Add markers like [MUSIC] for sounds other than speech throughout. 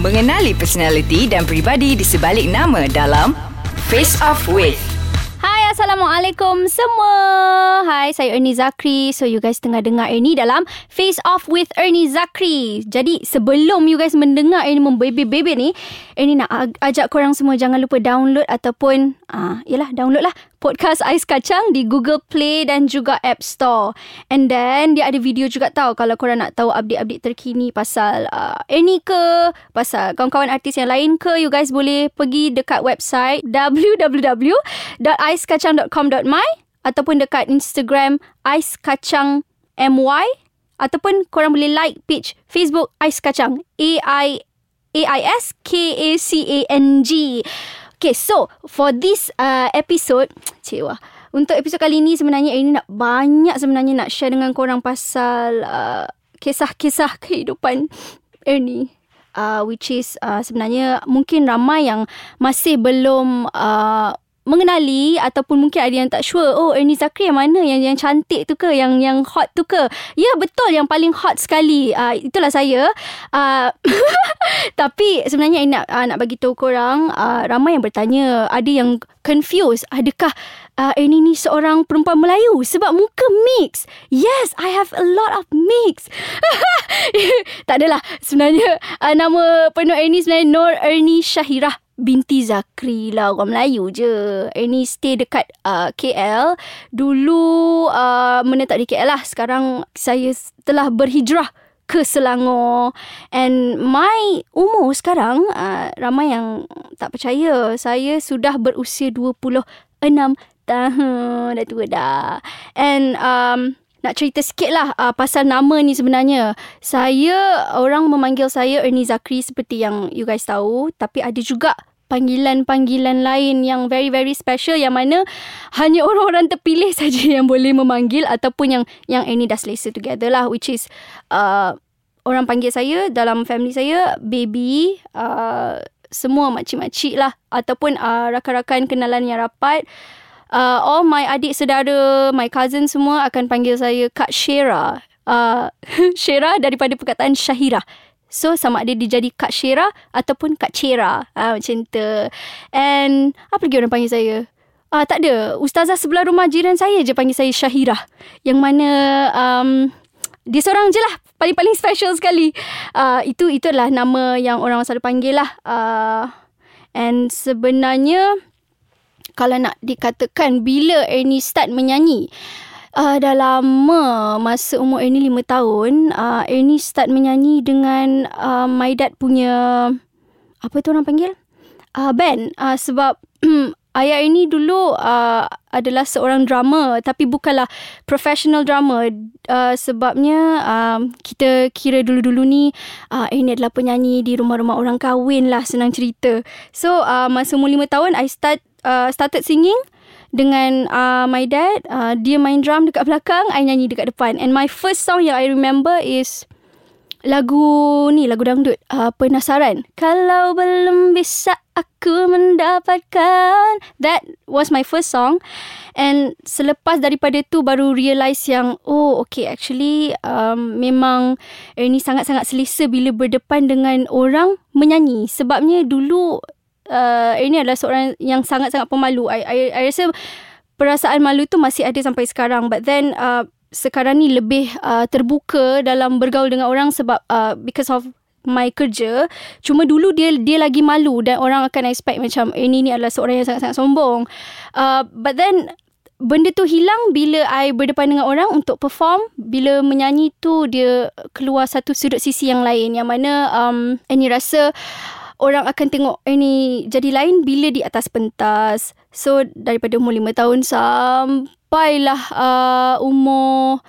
Mengenali personaliti dan pribadi di sebalik nama dalam Face Off With. Hai Assalamualaikum semua. Hai saya Ernie Zakri. So you guys tengah dengar Ernie dalam Face Off with Ernie Zakri. Jadi sebelum you guys mendengar Ernie membebek-bebek ni Ernie nak ajak korang semua Jangan lupa download ataupun ah, Yelah download lah Podcast Ais Kacang di Google Play dan juga App Store. And then dia ada video juga tahu kalau korang nak tahu update-update terkini pasal uh, Ernie ke, pasal kawan-kawan artis yang lain ke, you guys boleh pergi dekat website www.aiskacang.com.my ataupun dekat Instagram Ais Kacang MY ataupun korang boleh like page Facebook Ais Kacang A I A I S K A C A N G. Okay, so for this uh, episode, [TSK] cewa. Untuk episod kali ni sebenarnya ini nak banyak sebenarnya nak share dengan korang pasal uh, kisah-kisah kehidupan Ernie. Uh, which is uh, sebenarnya mungkin ramai yang masih belum uh, mengenali ataupun mungkin ada yang tak sure oh Ernie Zakri yang mana? Yang yang cantik tu ke? Yang yang hot tu ke? Ya betul. Yang paling hot sekali. Uh, itulah saya. Uh, [LAUGHS] tapi sebenarnya nak uh, nak bagi tahu korang uh, ramai yang bertanya ada yang confused adakah uh, Ernie ni seorang perempuan Melayu? Sebab muka mix. Yes I have a lot of mix. [LAUGHS] Tak adalah. Sebenarnya uh, nama penuh Ernie sebenarnya Nur Ernie Syahirah binti Zakri lah orang Melayu je. Ini stay dekat uh, KL. Dulu uh, menetap di KL lah. Sekarang saya telah berhijrah ke Selangor. And my umur sekarang, uh, ramai yang tak percaya. Saya sudah berusia 26 tahun. Dah tua dah. And um, nak cerita sikit lah uh, pasal nama ni sebenarnya. Saya, orang memanggil saya Ernie Zakri seperti yang you guys tahu. Tapi ada juga panggilan-panggilan lain yang very very special yang mana hanya orang-orang terpilih [LAUGHS] saja yang boleh memanggil ataupun yang yang ini dah selesa together lah which is uh, orang panggil saya dalam family saya baby uh, semua makcik-makcik lah ataupun uh, rakan-rakan kenalan yang rapat. Uh, all my adik saudara my cousin semua akan panggil saya Kak Shera. Uh, [LAUGHS] Shera daripada perkataan Syahira So sama ada dia jadi Kak Syera ataupun Kak Cera. Ha, macam tu. And apa lagi orang panggil saya? Ah tak ada. Ustazah sebelah rumah jiran saya je panggil saya Syahira. Yang mana um, dia seorang je lah. Paling-paling special sekali. Uh, itu itulah nama yang orang selalu panggil lah. Uh, and sebenarnya kalau nak dikatakan bila Ernie start menyanyi. Uh, dah lama masa umur Ernie lima tahun uh, Ernie start menyanyi dengan uh, my dad punya apa tu orang panggil? Uh, band. Uh, sebab [CLEARS THROAT] ayah ini dulu uh, adalah seorang drummer tapi bukanlah professional drummer uh, sebabnya uh, kita kira dulu-dulu ni uh, Ernie adalah penyanyi di rumah-rumah orang kahwin lah senang cerita. So uh, masa umur lima tahun I start uh, started singing dengan uh, my dad uh, dia main drum dekat belakang I nyanyi dekat depan. And my first song yang I remember is lagu ni lagu dangdut uh, penasaran. Kalau belum bisa aku mendapatkan. That was my first song. And selepas daripada tu baru realise yang oh okay actually um, memang ini sangat-sangat selesa bila berdepan dengan orang menyanyi. Sebabnya dulu uh, ini adalah seorang yang sangat-sangat pemalu. I, I, I rasa perasaan malu tu masih ada sampai sekarang. But then uh, sekarang ni lebih uh, terbuka dalam bergaul dengan orang sebab uh, because of my kerja. Cuma dulu dia dia lagi malu dan orang akan expect macam ini ni adalah seorang yang sangat-sangat sombong. Uh, but then benda tu hilang bila I berdepan dengan orang untuk perform bila menyanyi tu dia keluar satu sudut sisi yang lain yang mana um Annie rasa orang akan tengok ini jadi lain bila di atas pentas. So daripada umur lima tahun sampailah uh, umur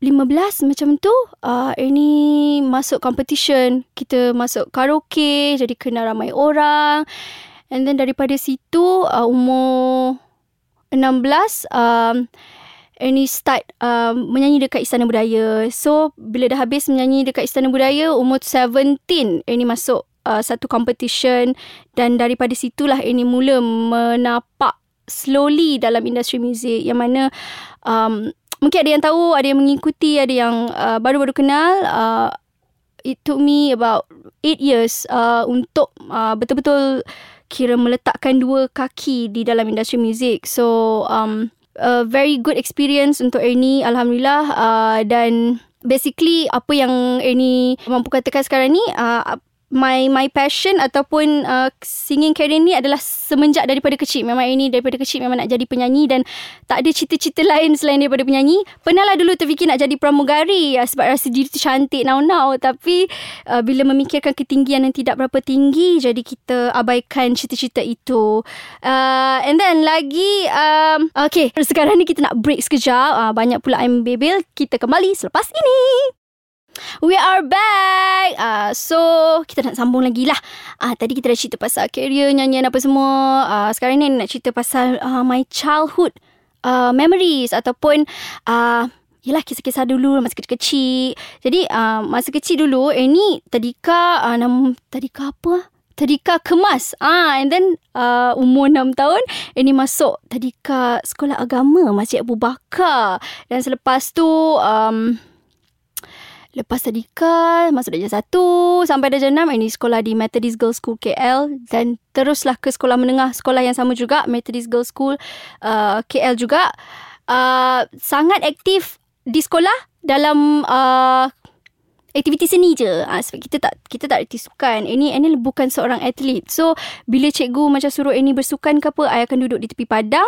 lima belas macam tu uh, ini masuk competition kita masuk karaoke jadi kenal ramai orang and then daripada situ uh, umur enam belas um, Ernie start um, menyanyi dekat Istana Budaya. So, bila dah habis menyanyi dekat Istana Budaya, umur 17, Ernie masuk uh, satu competition dan daripada situlah ini mula menapak slowly dalam industri muzik. Yang mana um, mungkin ada yang tahu ada yang mengikuti ada yang uh, baru-baru kenal. Uh, it took me about 8 years uh, untuk uh, betul-betul kira meletakkan dua kaki di dalam industri muzik. So um a very good experience untuk Ernie alhamdulillah. Uh, dan basically apa yang Ernie mampu katakan sekarang ni uh, my my passion ataupun uh, singing career ni adalah semenjak daripada kecil. Memang ini daripada kecil memang nak jadi penyanyi dan tak ada cita-cita lain selain daripada penyanyi. Pernahlah dulu terfikir nak jadi pramugari ya, sebab rasa diri tu cantik now-now. Tapi uh, bila memikirkan ketinggian yang tidak berapa tinggi, jadi kita abaikan cita-cita itu. Uh, and then lagi, um, okay, sekarang ni kita nak break sekejap. Uh, banyak pula I'm Bebel. Kita kembali selepas ini. We are back. Uh, so kita nak sambung lagi lah. Uh, tadi kita dah cerita pasal career, nyanyian apa semua. Uh, sekarang ni nak cerita pasal uh, my childhood uh, memories ataupun uh, Yelah kisah-kisah dulu masa kecil-kecil. Jadi uh, masa kecil dulu eh ni tadika uh, nama tadika apa? Tadika kemas. Ah and then uh, umur 6 tahun ini masuk tadika sekolah agama Masjid Abu Bakar. Dan selepas tu um, Lepas tadika masuk darjah 1 sampai darjah 6 ini sekolah di Methodist Girls School KL dan teruslah ke sekolah menengah sekolah yang sama juga Methodist Girls School uh, KL juga. Uh, sangat aktif di sekolah dalam uh, aktiviti seni je. Ha, sebab kita tak kita tak reti sukan. Ini ini bukan seorang atlet. So bila cikgu macam suruh ini bersukan ke apa I akan duduk di tepi padang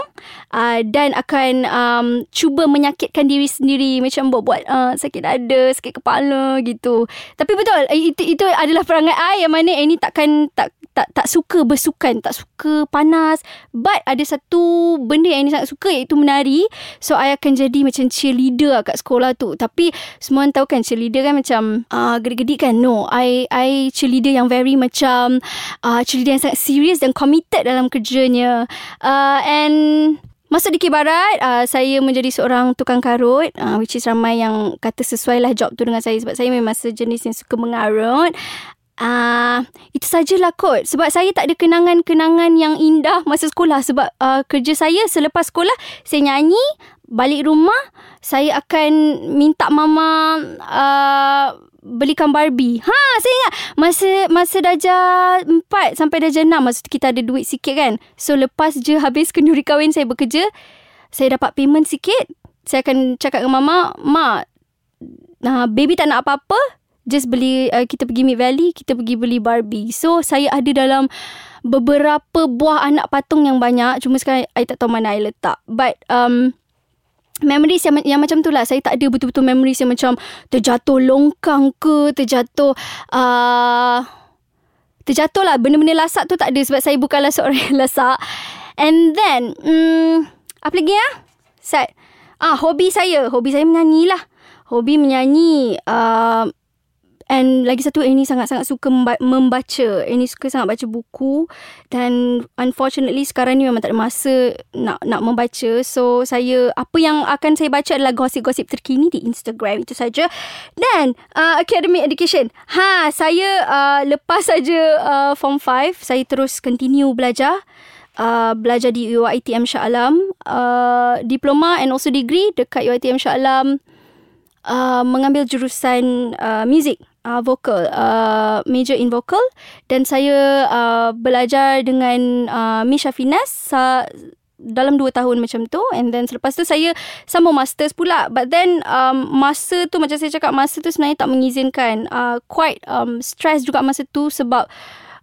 uh, dan akan um, cuba menyakitkan diri sendiri. Macam buat-buat uh, sakit dada sakit kepala gitu. Tapi betul itu itu adalah perangai I. Yang mana ini takkan tak tak tak suka bersukan, tak suka panas. But ada satu benda yang ini sangat suka iaitu menari. So I akan jadi macam cheerleader kat sekolah tu. Tapi semua orang tahu kan cheerleader kan macam uh, gede-gede kan. No, I I cheerleader yang very macam uh, cheerleader yang sangat serius dan committed dalam kerjanya. Uh, and Masuk di Kibarat, uh, saya menjadi seorang tukang karut uh, which is ramai yang kata sesuai lah job tu dengan saya sebab saya memang sejenis yang suka mengarut. Uh, itu sajalah kot. Sebab saya tak ada kenangan-kenangan yang indah masa sekolah. Sebab uh, kerja saya selepas sekolah, saya nyanyi, balik rumah, saya akan minta mama uh, belikan Barbie. Ha, saya ingat masa masa darjah 4 sampai darjah 6 masa tu kita ada duit sikit kan. So lepas je habis kenduri kahwin saya bekerja, saya dapat payment sikit. Saya akan cakap dengan mama, "Mak, nah, baby tak nak apa-apa, just beli uh, kita pergi Mid Valley kita pergi beli Barbie. So saya ada dalam beberapa buah anak patung yang banyak. Cuma sekarang I tak tahu mana I letak. But um Memories yang, yang macam tu lah. Saya tak ada betul-betul memories yang macam Terjatuh longkang ke Terjatuh uh, Terjatuh lah. Benda-benda lasak tu tak ada Sebab saya bukanlah seorang yang [LAUGHS] lasak. And then um, Apa lagi ya? Set. Ah, hobi saya. Hobi saya menyanyi lah. Hobi menyanyi uh, And lagi satu Annie sangat-sangat suka membaca. Annie suka sangat baca buku dan unfortunately sekarang ni memang tak ada masa nak nak membaca. So saya apa yang akan saya baca adalah gosip-gosip terkini di Instagram itu saja. Dan uh, academic education. Ha, saya uh, lepas saja uh, form 5, saya terus continue belajar. Uh, belajar di UiTM Shah Alam uh, diploma and also degree dekat UiTM Shah Alam uh, mengambil jurusan uh, music uh, vocal uh, major in vocal dan saya uh, belajar dengan uh, Misha Finesse uh, dalam dua tahun macam tu and then selepas tu saya sambung masters pula but then um, masa tu macam saya cakap masa tu sebenarnya tak mengizinkan uh, quite um, stress juga masa tu sebab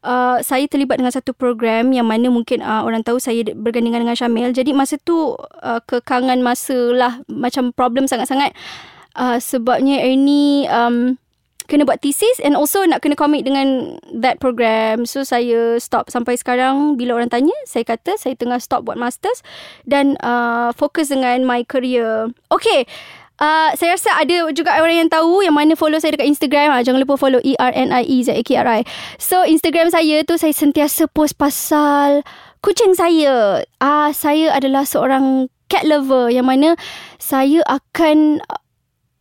Uh, saya terlibat dengan satu program yang mana mungkin uh, orang tahu saya bergandingan dengan Syamil. Jadi masa tu uh, kekangan masa lah macam problem sangat-sangat. Uh, sebabnya ini um, kena buat thesis and also nak kena commit dengan that program. So saya stop sampai sekarang bila orang tanya, saya kata saya tengah stop buat masters dan uh, fokus dengan my career. Okay. Uh, saya rasa ada juga orang yang tahu yang mana follow saya dekat Instagram. Uh, jangan lupa follow E-R-N-I-E-Z-A-K-R-I. So Instagram saya tu saya sentiasa post pasal kucing saya. Ah uh, Saya adalah seorang cat lover yang mana saya akan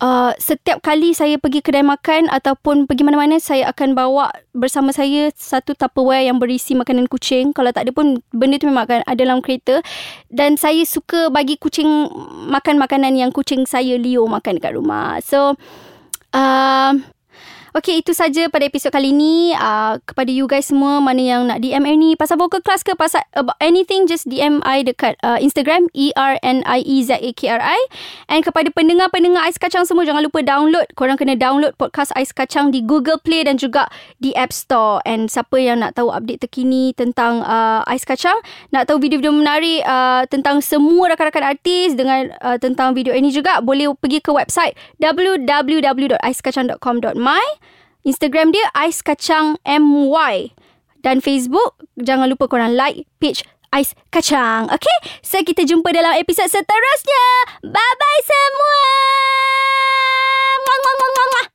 Uh, setiap kali saya pergi kedai makan ataupun pergi mana-mana saya akan bawa bersama saya satu tupperware yang berisi makanan kucing. Kalau tak ada pun benda tu memang akan ada dalam kereta. Dan saya suka bagi kucing makan makanan yang kucing saya Leo makan dekat rumah. So uh, Okay, itu saja pada episod kali ni. Uh, kepada you guys semua, mana yang nak DM ni pasal vocal class ke pasal about anything, just DM I dekat uh, Instagram, E-R-N-I-E-Z-A-K-R-I. And kepada pendengar-pendengar Ais Kacang semua, jangan lupa download. Korang kena download podcast Ais Kacang di Google Play dan juga di App Store. And siapa yang nak tahu update terkini tentang uh, Ais Kacang, nak tahu video-video menarik uh, tentang semua rakan-rakan artis dengan uh, tentang video ini juga, boleh pergi ke website www.aiskacang.com.my Instagram dia Ais Kacang MY dan Facebook jangan lupa korang like page Ais Kacang. Okay? So kita jumpa dalam episod seterusnya. Bye bye semua. Mwah, mwah, mwah, mwah.